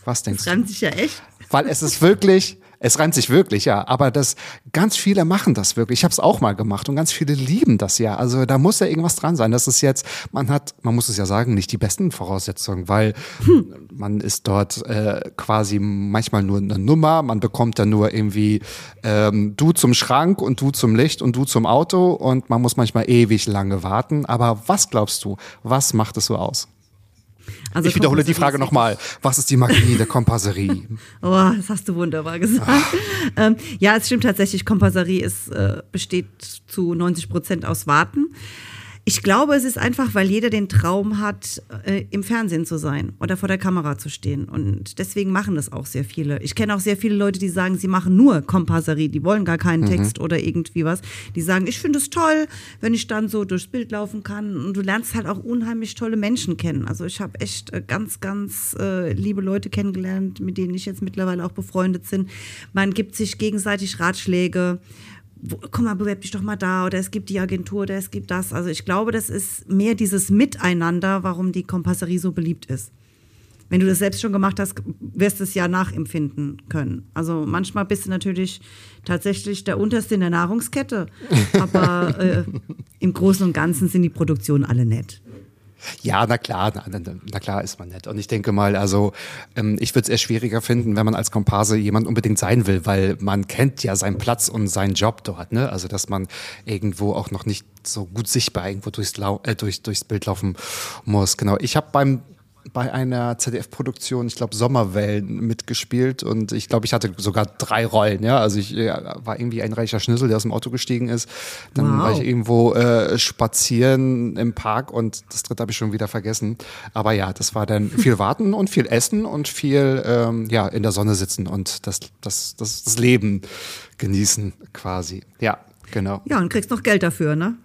Was denkst das reimt sich ja echt. Weil es ist wirklich, Es reimt sich wirklich, ja. Aber das, ganz viele machen das wirklich. Ich habe es auch mal gemacht und ganz viele lieben das ja. Also da muss ja irgendwas dran sein. Das ist jetzt, man hat, man muss es ja sagen, nicht die besten Voraussetzungen, weil hm. man ist dort äh, quasi manchmal nur eine Nummer. Man bekommt dann nur irgendwie ähm, du zum Schrank und du zum Licht und du zum Auto und man muss manchmal ewig lange warten. Aber was glaubst du, was macht es so aus? Also ich wiederhole die Frage nochmal. Was ist die Magie der Kompasserie? oh, das hast du wunderbar gesagt. ähm, ja, es stimmt tatsächlich, Kompasserie ist, äh, besteht zu 90 Prozent aus Warten. Ich glaube, es ist einfach, weil jeder den Traum hat, äh, im Fernsehen zu sein oder vor der Kamera zu stehen. Und deswegen machen das auch sehr viele. Ich kenne auch sehr viele Leute, die sagen, sie machen nur Kompasserie, die wollen gar keinen mhm. Text oder irgendwie was. Die sagen, ich finde es toll, wenn ich dann so durchs Bild laufen kann. Und du lernst halt auch unheimlich tolle Menschen kennen. Also ich habe echt äh, ganz, ganz äh, liebe Leute kennengelernt, mit denen ich jetzt mittlerweile auch befreundet bin. Man gibt sich gegenseitig Ratschläge komm mal, bewerb dich doch mal da oder es gibt die Agentur oder es gibt das. Also ich glaube, das ist mehr dieses Miteinander, warum die Kompasserie so beliebt ist. Wenn du das selbst schon gemacht hast, wirst du es ja nachempfinden können. Also manchmal bist du natürlich tatsächlich der Unterste in der Nahrungskette, aber äh, im Großen und Ganzen sind die Produktionen alle nett. Ja, na klar, na, na, klar ist man nett. Und ich denke mal, also ähm, ich würde es eher schwieriger finden, wenn man als Komparse jemand unbedingt sein will, weil man kennt ja seinen Platz und seinen Job dort. Ne? Also dass man irgendwo auch noch nicht so gut sichtbar irgendwo durchs, Lau äh, durch, durchs Bild laufen muss. Genau. Ich habe beim bei einer ZDF-Produktion, ich glaube Sommerwellen, mitgespielt und ich glaube, ich hatte sogar drei Rollen. Ja, also ich äh, war irgendwie ein reicher Schnüssel, der aus dem Auto gestiegen ist. Dann wow. war ich irgendwo äh, spazieren im Park und das dritte habe ich schon wieder vergessen. Aber ja, das war dann viel Warten und viel Essen und viel ähm, ja in der Sonne sitzen und das, das, das, das Leben genießen quasi. Ja, genau. Ja, und kriegst noch Geld dafür, ne?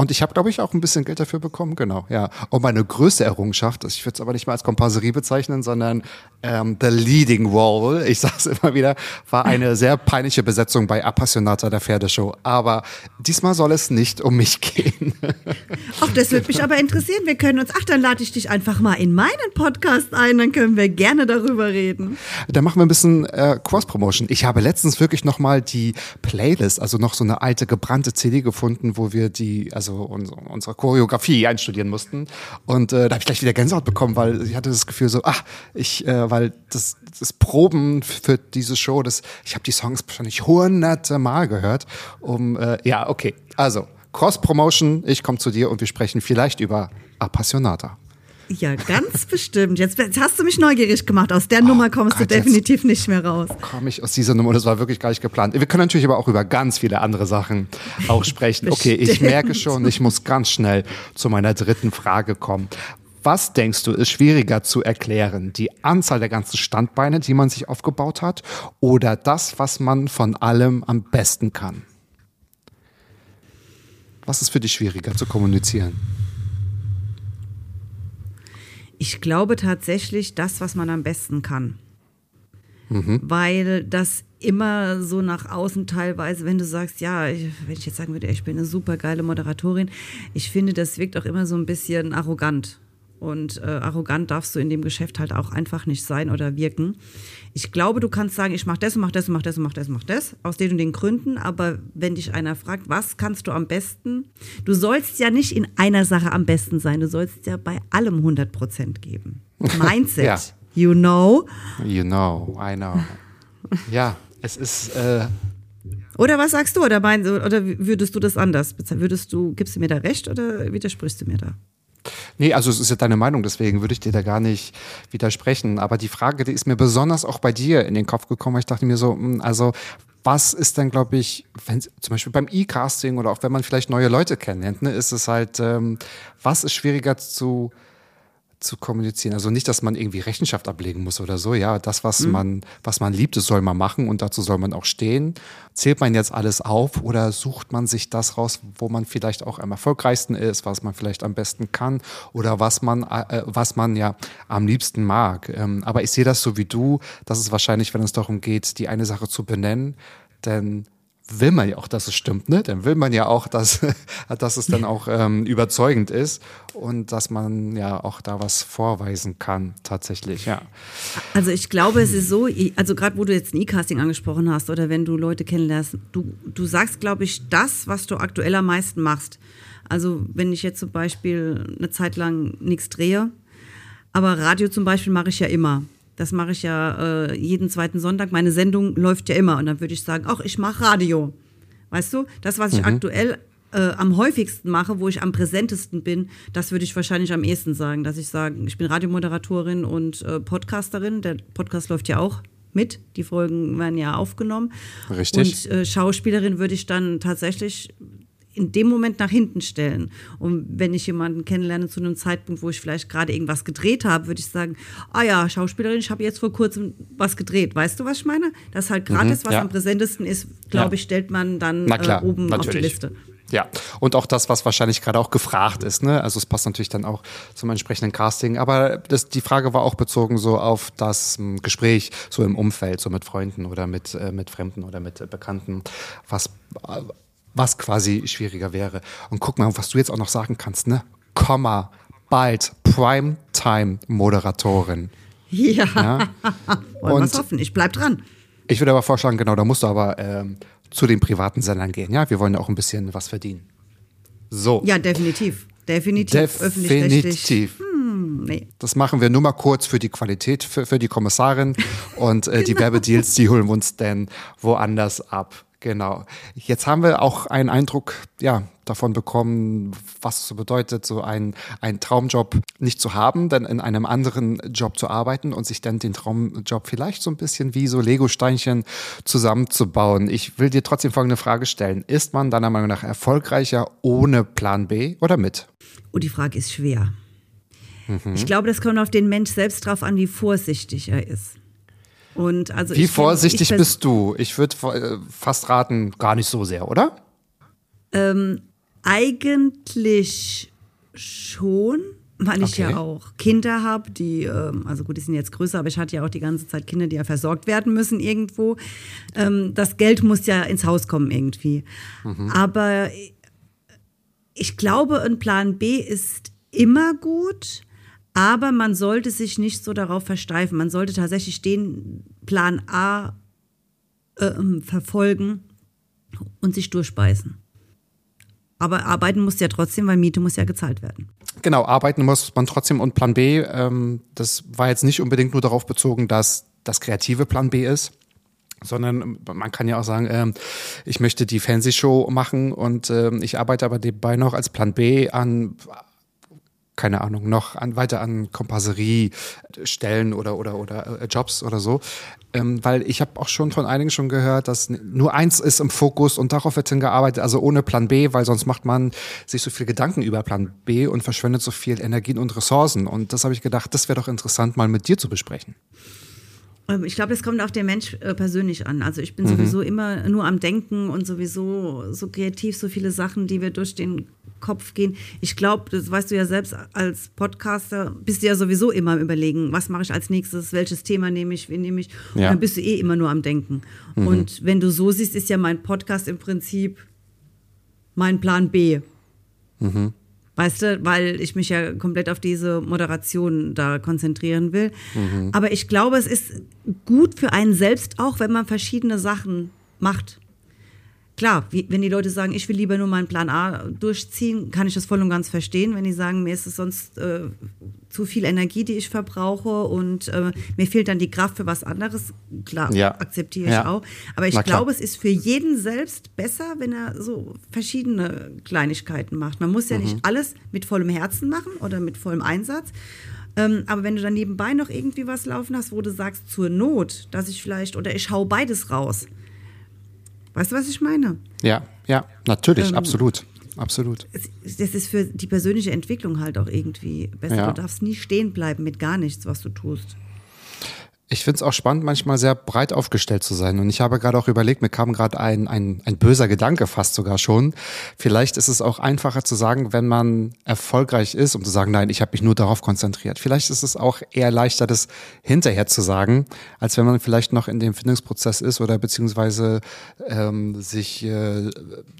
Und ich habe, glaube ich, auch ein bisschen Geld dafür bekommen, genau, ja. Und meine größte Errungenschaft, ich würde es aber nicht mal als Komparserie bezeichnen, sondern ähm, The Leading Role, ich sage es immer wieder, war eine sehr peinliche Besetzung bei Appassionata der Pferdeshow. Aber diesmal soll es nicht um mich gehen. Ach, das würde mich aber interessieren. Wir können uns, ach, dann lade ich dich einfach mal in meinen Podcast ein, dann können wir gerne darüber reden. Da machen wir ein bisschen äh, Cross-Promotion. Ich habe letztens wirklich nochmal die Playlist, also noch so eine alte gebrannte CD gefunden, wo wir die, also also unsere Choreografie einstudieren mussten. Und äh, da habe ich gleich wieder Gänsehaut bekommen, weil ich hatte das Gefühl so, ach, ich, äh, weil das, das Proben für diese Show, das, ich habe die Songs wahrscheinlich hunderte Mal gehört. Um, äh, ja, okay. Also, Cross-Promotion, ich komme zu dir und wir sprechen vielleicht über Appassionata. Ja, ganz bestimmt. Jetzt, jetzt, hast du mich neugierig gemacht. Aus der oh Nummer kommst Gott, du definitiv nicht mehr raus. Komme ich aus dieser Nummer? Das war wirklich gar nicht geplant. Wir können natürlich aber auch über ganz viele andere Sachen auch sprechen. okay, ich merke schon, ich muss ganz schnell zu meiner dritten Frage kommen. Was denkst du, ist schwieriger zu erklären? Die Anzahl der ganzen Standbeine, die man sich aufgebaut hat, oder das, was man von allem am besten kann? Was ist für dich schwieriger zu kommunizieren? Ich glaube tatsächlich das, was man am besten kann. Mhm. Weil das immer so nach außen teilweise, wenn du sagst, ja, ich, wenn ich jetzt sagen würde, ich bin eine super geile Moderatorin, ich finde, das wirkt auch immer so ein bisschen arrogant. Und äh, arrogant darfst du in dem Geschäft halt auch einfach nicht sein oder wirken. Ich glaube, du kannst sagen, ich mache das und mach das und mach das und mach das und mach das, aus den und den Gründen. Aber wenn dich einer fragt, was kannst du am besten? Du sollst ja nicht in einer Sache am besten sein. Du sollst ja bei allem 100 Prozent geben. Mindset. ja. You know. You know, I know. ja, es ist. Äh oder was sagst du? Oder, mein, oder würdest du das anders bezahlen? Würdest du, gibst du mir da recht oder widersprichst du mir da? Nee, also es ist ja deine Meinung, deswegen würde ich dir da gar nicht widersprechen. Aber die Frage, die ist mir besonders auch bei dir in den Kopf gekommen, ich dachte mir so, hm, also was ist denn, glaube ich, wenn zum Beispiel beim E-Casting oder auch wenn man vielleicht neue Leute kennenlernt, ne, ist es halt, ähm, was ist schwieriger zu zu kommunizieren. Also nicht, dass man irgendwie Rechenschaft ablegen muss oder so. Ja, das, was mhm. man, was man liebt, das soll man machen und dazu soll man auch stehen. Zählt man jetzt alles auf oder sucht man sich das raus, wo man vielleicht auch am erfolgreichsten ist, was man vielleicht am besten kann oder was man, äh, was man ja am liebsten mag. Ähm, aber ich sehe das so wie du. Das ist wahrscheinlich, wenn es darum geht, die eine Sache zu benennen, denn will man ja auch, dass es stimmt, ne? Dann will man ja auch, dass, dass es dann auch ähm, überzeugend ist und dass man ja auch da was vorweisen kann, tatsächlich, ja. Also ich glaube, es ist so, also gerade wo du jetzt ein E-Casting angesprochen hast oder wenn du Leute kennenlernst, du, du sagst, glaube ich, das, was du aktuell am meisten machst. Also wenn ich jetzt zum Beispiel eine Zeit lang nichts drehe, aber Radio zum Beispiel mache ich ja immer. Das mache ich ja äh, jeden zweiten Sonntag. Meine Sendung läuft ja immer. Und dann würde ich sagen, ach, ich mache Radio. Weißt du, das, was ich mhm. aktuell äh, am häufigsten mache, wo ich am präsentesten bin, das würde ich wahrscheinlich am ehesten sagen, dass ich sage, ich bin Radiomoderatorin und äh, Podcasterin. Der Podcast läuft ja auch mit. Die Folgen werden ja aufgenommen. Richtig. Und äh, Schauspielerin würde ich dann tatsächlich in dem Moment nach hinten stellen. Und wenn ich jemanden kennenlerne zu einem Zeitpunkt, wo ich vielleicht gerade irgendwas gedreht habe, würde ich sagen, ah ja, Schauspielerin, ich habe jetzt vor kurzem was gedreht. Weißt du, was ich meine? Das halt gerade mhm, was ja. am präsentesten ist, glaube ich, stellt man dann klar, äh, oben natürlich. auf die Liste. Ja, und auch das, was wahrscheinlich gerade auch gefragt ist, ne? Also es passt natürlich dann auch zum entsprechenden Casting. Aber das, die Frage war auch bezogen so auf das m, hm, Gespräch so im Umfeld, so mit Freunden oder mit, äh, mit Fremden oder mit äh, Bekannten. Was äh, was quasi schwieriger wäre. Und guck mal, was du jetzt auch noch sagen kannst, ne? Komma, bald Primetime-Moderatorin. Ja. ja? Wollen wir hoffen. Ich bleib dran. Ich würde aber vorschlagen, genau, da musst du aber ähm, zu den privaten Sendern gehen. Ja, wir wollen ja auch ein bisschen was verdienen. So. Ja, definitiv. Definitiv. Definitiv. Hm, nee. Das machen wir nur mal kurz für die Qualität, für, für die Kommissarin. Und äh, genau. die Werbedeals, die holen wir uns dann woanders ab. Genau. Jetzt haben wir auch einen Eindruck, ja, davon bekommen, was es so bedeutet, so ein, ein Traumjob nicht zu haben, dann in einem anderen Job zu arbeiten und sich dann den Traumjob vielleicht so ein bisschen wie so Lego-Steinchen zusammenzubauen. Ich will dir trotzdem folgende Frage stellen. Ist man deiner Meinung nach erfolgreicher ohne Plan B oder mit? Oh, die Frage ist schwer. Mhm. Ich glaube, das kommt auf den Mensch selbst drauf an, wie vorsichtig er ist. Und also Wie vorsichtig ich bist du? Ich würde äh, fast raten, gar nicht so sehr, oder? Ähm, eigentlich schon, weil ich okay. ja auch Kinder habe, die, ähm, also gut, die sind jetzt größer, aber ich hatte ja auch die ganze Zeit Kinder, die ja versorgt werden müssen irgendwo. Ähm, das Geld muss ja ins Haus kommen irgendwie. Mhm. Aber ich glaube, ein Plan B ist immer gut. Aber man sollte sich nicht so darauf versteifen. Man sollte tatsächlich den Plan A äh, verfolgen und sich durchbeißen. Aber arbeiten muss ja trotzdem, weil Miete muss ja gezahlt werden. Genau, arbeiten muss man trotzdem. Und Plan B, ähm, das war jetzt nicht unbedingt nur darauf bezogen, dass das kreative Plan B ist, sondern man kann ja auch sagen, äh, ich möchte die Fernsehshow machen und äh, ich arbeite aber nebenbei noch als Plan B an keine Ahnung, noch an, weiter an Kompasserie stellen oder, oder, oder äh, Jobs oder so. Ähm, weil ich habe auch schon von einigen schon gehört, dass nur eins ist im Fokus und darauf wird hingearbeitet, also ohne Plan B, weil sonst macht man sich so viel Gedanken über Plan B und verschwendet so viel Energien und Ressourcen. Und das habe ich gedacht, das wäre doch interessant, mal mit dir zu besprechen. Ähm, ich glaube, es kommt auf den Mensch äh, persönlich an. Also ich bin mhm. sowieso immer nur am Denken und sowieso so kreativ, so viele Sachen, die wir durch den Kopf gehen. Ich glaube, das weißt du ja selbst als Podcaster, bist du ja sowieso immer am Überlegen, was mache ich als nächstes, welches Thema nehme ich, wen nehme ich. Und dann bist du eh immer nur am Denken. Mhm. Und wenn du so siehst, ist ja mein Podcast im Prinzip mein Plan B. Mhm. Weißt du, weil ich mich ja komplett auf diese Moderation da konzentrieren will. Mhm. Aber ich glaube, es ist gut für einen selbst auch, wenn man verschiedene Sachen macht klar, wie, wenn die Leute sagen, ich will lieber nur meinen Plan A durchziehen, kann ich das voll und ganz verstehen. Wenn die sagen, mir ist es sonst äh, zu viel Energie, die ich verbrauche und äh, mir fehlt dann die Kraft für was anderes, klar, ja. akzeptiere ich ja. auch. Aber ich glaube, es ist für jeden selbst besser, wenn er so verschiedene Kleinigkeiten macht. Man muss ja mhm. nicht alles mit vollem Herzen machen oder mit vollem Einsatz. Ähm, aber wenn du dann nebenbei noch irgendwie was laufen hast, wo du sagst, zur Not, dass ich vielleicht, oder ich hau beides raus, Weißt du, was ich meine? Ja, ja, natürlich, ähm, absolut. Absolut. Das ist für die persönliche Entwicklung halt auch irgendwie besser. Ja. Du darfst nie stehen bleiben mit gar nichts, was du tust. Ich finde es auch spannend, manchmal sehr breit aufgestellt zu sein. Und ich habe gerade auch überlegt, mir kam gerade ein, ein, ein böser Gedanke fast sogar schon. Vielleicht ist es auch einfacher zu sagen, wenn man erfolgreich ist, um zu sagen, nein, ich habe mich nur darauf konzentriert. Vielleicht ist es auch eher leichter, das hinterher zu sagen, als wenn man vielleicht noch in dem Findungsprozess ist oder beziehungsweise ähm, sich äh,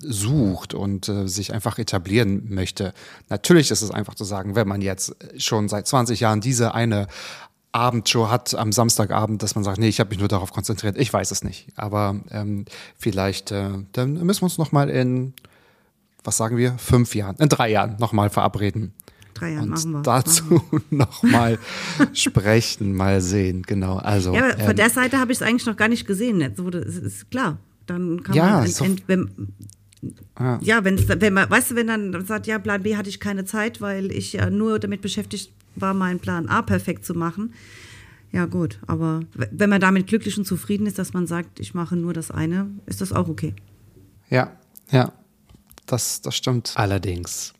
sucht und äh, sich einfach etablieren möchte. Natürlich ist es einfach zu sagen, wenn man jetzt schon seit 20 Jahren diese eine Abendshow hat am Samstagabend, dass man sagt, nee, ich habe mich nur darauf konzentriert. Ich weiß es nicht. Aber ähm, vielleicht, äh, dann müssen wir uns noch mal in, was sagen wir, fünf Jahren, in drei Jahren noch mal verabreden. Drei Jahre und machen wir. dazu noch mal sprechen, mal sehen. Genau. Also Ja, aber von ähm, der Seite habe ich es eigentlich noch gar nicht gesehen. Jetzt wurde, es ist klar. Dann kann Ja, man, so- ent, wenn, ja, wenn, wenn man, weißt du, wenn dann sagt, ja, Plan B hatte ich keine Zeit, weil ich ja nur damit beschäftigt war, meinen Plan A perfekt zu machen. Ja, gut, aber wenn man damit glücklich und zufrieden ist, dass man sagt, ich mache nur das eine, ist das auch okay. Ja, ja, das, das stimmt. Allerdings.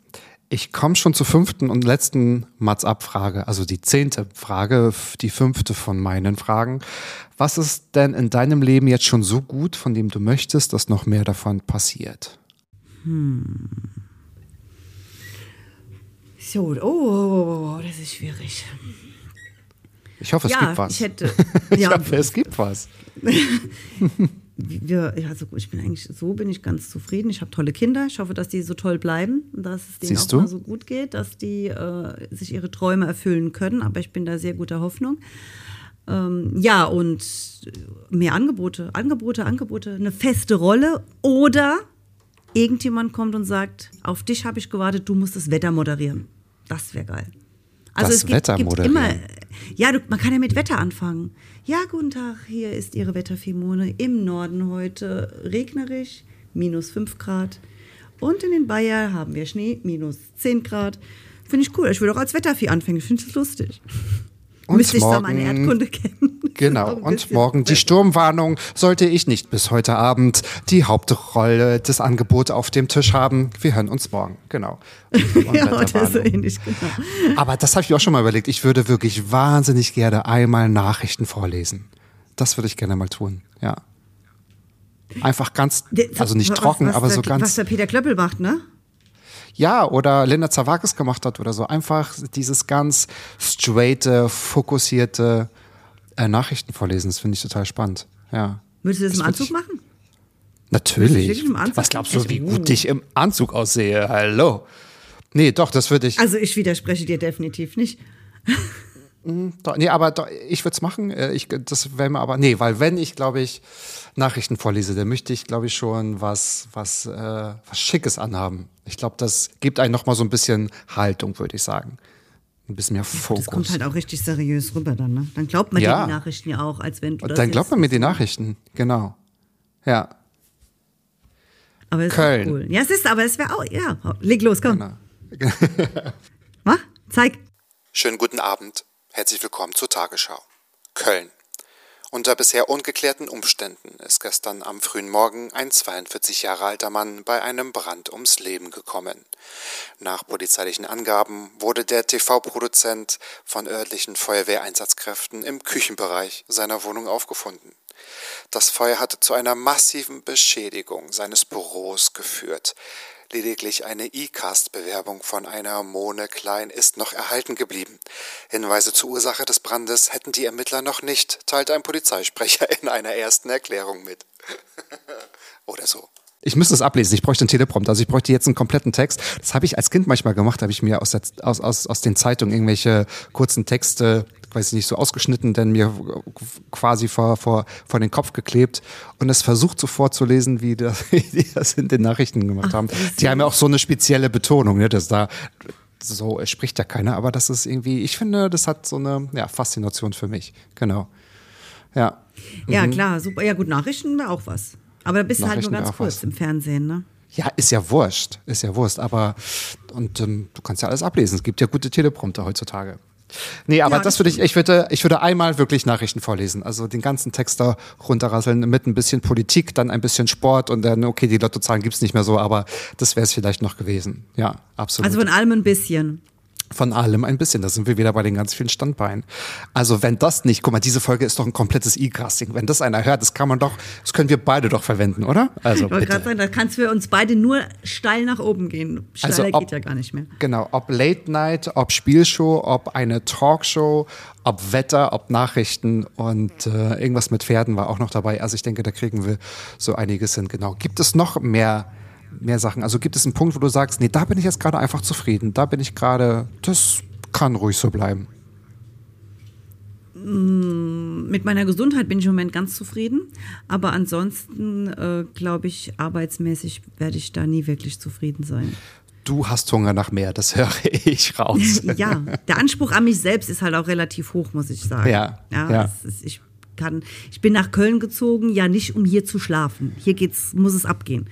Ich komme schon zur fünften und letzten Mats-Ab-Frage, also die zehnte Frage, die fünfte von meinen Fragen. Was ist denn in deinem Leben jetzt schon so gut, von dem du möchtest, dass noch mehr davon passiert? So, oh, oh, oh, oh, das ist schwierig. Ich hoffe, es ja, gibt was. ich hätte, ich ja, hoffe, es gibt was. wir, also ich bin eigentlich, so bin ich ganz zufrieden. Ich habe tolle Kinder. Ich hoffe, dass die so toll bleiben, dass es denen Siehst auch mal so gut geht, dass die äh, sich ihre Träume erfüllen können. Aber ich bin da sehr guter Hoffnung. Ähm, ja, und mehr Angebote, Angebote, Angebote, eine feste Rolle oder irgendjemand kommt und sagt, auf dich habe ich gewartet, du musst das Wetter moderieren. Das wäre geil. Also Das es gibt, Wetter gibt moderieren. immer, ja, du, man kann ja mit Wetter anfangen. Ja, guten Tag, hier ist Ihre Wetterfimone. Im Norden heute regnerisch, minus 5 Grad. Und in den Bayern haben wir Schnee, minus 10 Grad. Finde ich cool. Ich will auch als Wettervieh anfangen. Ich finde es lustig. Und Müsste ich da meine Erdkunde kennen. Genau. Und morgen die Sturmwarnung sollte ich nicht bis heute Abend die Hauptrolle des Angebots auf dem Tisch haben. Wir hören uns morgen. Genau. Ja, oder so ähnlich, genau. Aber das habe ich auch schon mal überlegt. Ich würde wirklich wahnsinnig gerne einmal Nachrichten vorlesen. Das würde ich gerne mal tun. Ja. Einfach ganz, also nicht Was- trocken, was aber der, so Was ganz. der Peter Klöppel macht, ne? Ja, oder Linda Zawakis gemacht hat oder so. Einfach dieses ganz straighte, fokussierte äh, Nachrichten vorlesen. Das finde ich total spannend. Ja. Würdest du das im Das Anzug ich- machen? Natürlich. wirklich im Anzug? Was glaubst du, wie gut ich im Anzug aussehe? Hallo. Nee, doch, das würde ich. Also ich widerspreche dir definitiv nicht. Doch, nee, aber doch, ich würde es machen. Äh, Ich, das wäre mir aber. Nee, weil wenn ich, glaube ich, Nachrichten vorlese, dann möchte ich, glaube ich, schon was, was, äh, was Schickes anhaben. Ich glaube, das gibt einem nochmal so ein bisschen Haltung, würde ich sagen. Ein bisschen mehr Fokus. Das kommt halt auch richtig seriös rüber dann, ne? Dann glaubt man Ja. dir die Nachrichten ja auch, als wenn du das dann glaubt jetzt- man mir die Nachrichten. Genau. Ja. Aber ist Köln. Auch cool. Ja, es ist, aber es wäre auch, ja. Leg los, komm. Genau. Mach, zeig. Schönen guten Abend. Herzlich willkommen zur Tagesschau. Köln. Unter bisher ungeklärten Umständen ist gestern am frühen Morgen ein 42 Jahre alter Mann bei einem Brand ums Leben gekommen. Nach polizeilichen Angaben wurde der TV-Produzent von örtlichen Feuerwehreinsatzkräften im Küchenbereich seiner Wohnung aufgefunden. Das Feuer hatte zu einer massiven Beschädigung seines Büros geführt. Lediglich eine E-Cast-Bewerbung von einer Mone Klein ist noch erhalten geblieben. Hinweise zur Ursache des Brandes hätten die Ermittler noch nicht, teilte ein Polizeisprecher in einer ersten Erklärung mit. Oder so. Ich müsste es ablesen, ich bräuchte einen Teleprompter, also ich bräuchte jetzt einen kompletten Text. Das habe ich als Kind manchmal gemacht, habe ich mir aus, der, aus, aus, aus den Zeitungen irgendwelche kurzen Texte, weiß ich nicht, so ausgeschnitten, denn mir quasi vor, vor, vor den Kopf geklebt und es versucht so vorzulesen, wie, das, die das in den Nachrichten gemacht haben. Die haben ja auch so eine spezielle Betonung, ne, dass da so spricht ja keiner, aber das ist irgendwie, ich finde, das hat so eine ja, Faszination für mich. Genau. Ja. Ja, klar, super. Ja, gut, Nachrichten wäre auch was. Aber da bist du halt nur ganz kurz was. im Fernsehen, ne? Ja, ist ja wurscht, ist ja wurscht, aber und ähm, du kannst ja alles ablesen. Es gibt ja gute Teleprompter heutzutage. Nee, aber Ja, das würde ich, ich würde, ich würde einmal wirklich Nachrichten vorlesen. Also den ganzen Text da runterrasseln mit ein bisschen Politik, dann ein bisschen Sport und dann, okay, die Lottozahlen gibt's nicht mehr so, aber das wäre es vielleicht noch gewesen. Ja, absolut. Also von allem ein bisschen. Von allem ein bisschen. Da sind wir wieder bei den ganz vielen Standbeinen. Also wenn das nicht, guck mal, diese Folge ist doch ein komplettes E-Casting. Wenn das einer hört, das kann man doch, das können wir beide doch verwenden, oder? Also Ich wollte bitte. gerade sagen, da kannst du für uns beide nur steil nach oben gehen. Steiler Also ob- geht ja gar nicht mehr. Genau, ob Late Night, ob Spielshow, ob eine Talkshow, ob Wetter, ob Nachrichten und äh, irgendwas mit Pferden war auch noch dabei. Also ich denke, da kriegen wir so einiges hin. Genau. Gibt es noch mehr, mehr Sachen? Also gibt es einen Punkt, wo du sagst, nee, da bin ich jetzt gerade einfach zufrieden. Da bin ich gerade, das kann ruhig so bleiben. Mit meiner Gesundheit bin ich im Moment ganz zufrieden. Aber ansonsten, äh, glaube ich, arbeitsmäßig werde ich da nie wirklich zufrieden sein. Du hast Hunger nach mehr, das höre ich raus. ja, der Anspruch an mich selbst ist halt auch relativ hoch, muss ich sagen. Ja, ja. es Ist, ich, kann, ich bin nach Köln gezogen, ja nicht um hier zu schlafen. Hier geht's, muss es abgehen.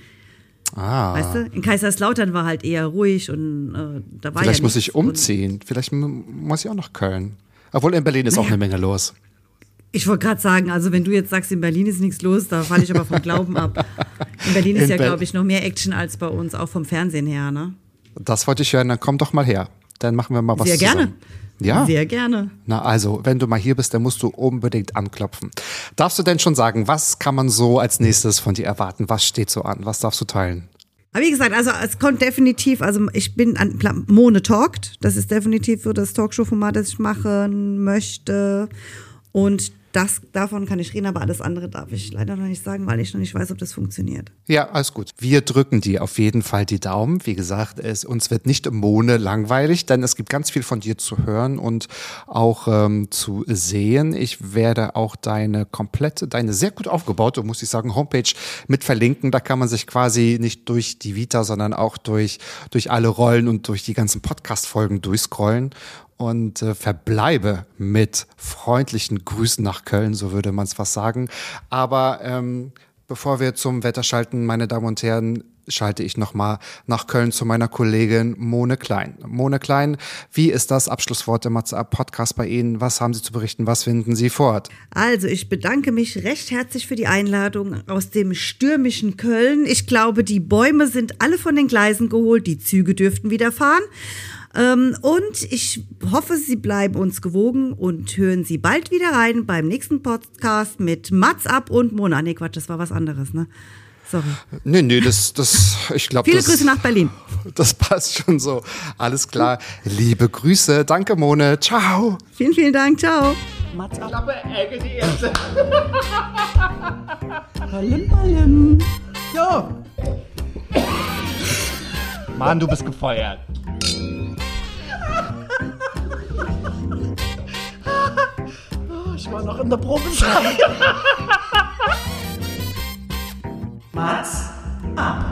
Ah, Weißt du? In Kaiserslautern war halt eher ruhig und äh, da war vielleicht ja muss ich umziehen. Vielleicht muss ich auch nach Köln. Obwohl in Berlin ist auch Naja. eine Menge los. Ich wollte gerade sagen, also wenn du jetzt sagst, in Berlin ist nichts los, da falle ich aber vom Glauben ab. In Berlin ist In ja, Ber- glaube ich, noch mehr Action als bei uns, auch vom Fernsehen her, ne? Das wollte ich hören, dann komm doch mal her. Dann machen wir mal was Sehr zusammen. gerne. Ja. Sehr gerne. Na also, wenn du mal hier bist, dann musst du unbedingt anklopfen. Darfst du denn schon sagen, was kann man so als nächstes von dir erwarten? Was steht so an? Was darfst du teilen? Aber wie gesagt, also es kommt definitiv, also ich bin an Mone Talkt, das ist definitiv so das Talkshow-Format, das ich machen möchte. Und das, davon kann ich reden, aber alles andere darf ich leider noch nicht sagen, weil ich noch nicht weiß, ob das funktioniert. Ja, alles gut. Wir drücken dir auf jeden Fall die Daumen. Wie gesagt, es, uns wird nicht im Mone langweilig, denn es gibt ganz viel von dir zu hören und auch ähm, zu sehen. Ich werde auch deine komplette, deine sehr gut aufgebaute, muss ich sagen, Homepage mit verlinken. Da kann man sich quasi nicht durch die Vita, sondern auch durch, durch alle Rollen und durch die ganzen Podcast-Folgen durchscrollen und äh, verbleibe mit freundlichen Grüßen nach Köln, so würde man es fast sagen. Aber ähm, bevor wir zum Wetter schalten, meine Damen und Herren, schalte ich nochmal nach Köln zu meiner Kollegin Mone Klein. Mone Klein, wie ist das Abschlusswort Up Podcast bei Ihnen? Was haben Sie zu berichten? Was finden Sie fort? Also, ich bedanke mich recht herzlich für die Einladung aus dem stürmischen Köln. Ich glaube, die Bäume sind alle von den Gleisen geholt, die Züge dürften wieder fahren. Ähm, und ich hoffe, Sie bleiben uns gewogen und hören Sie bald wieder rein beim nächsten Podcast mit Mats ab und Mona. Nee, Quatsch, das war was anderes, ne? Sorry. Nee, nee, das, das, ich glaube, Viele das, Grüße nach Berlin. das passt schon so. Alles klar. Liebe Grüße. Danke, Mone. Ciao. Vielen, vielen Dank. Ciao. Mats ab. Ballim, ballim. Ja. Mann, du bist gefeuert. Ich war noch in der Probezeit. Mats ab.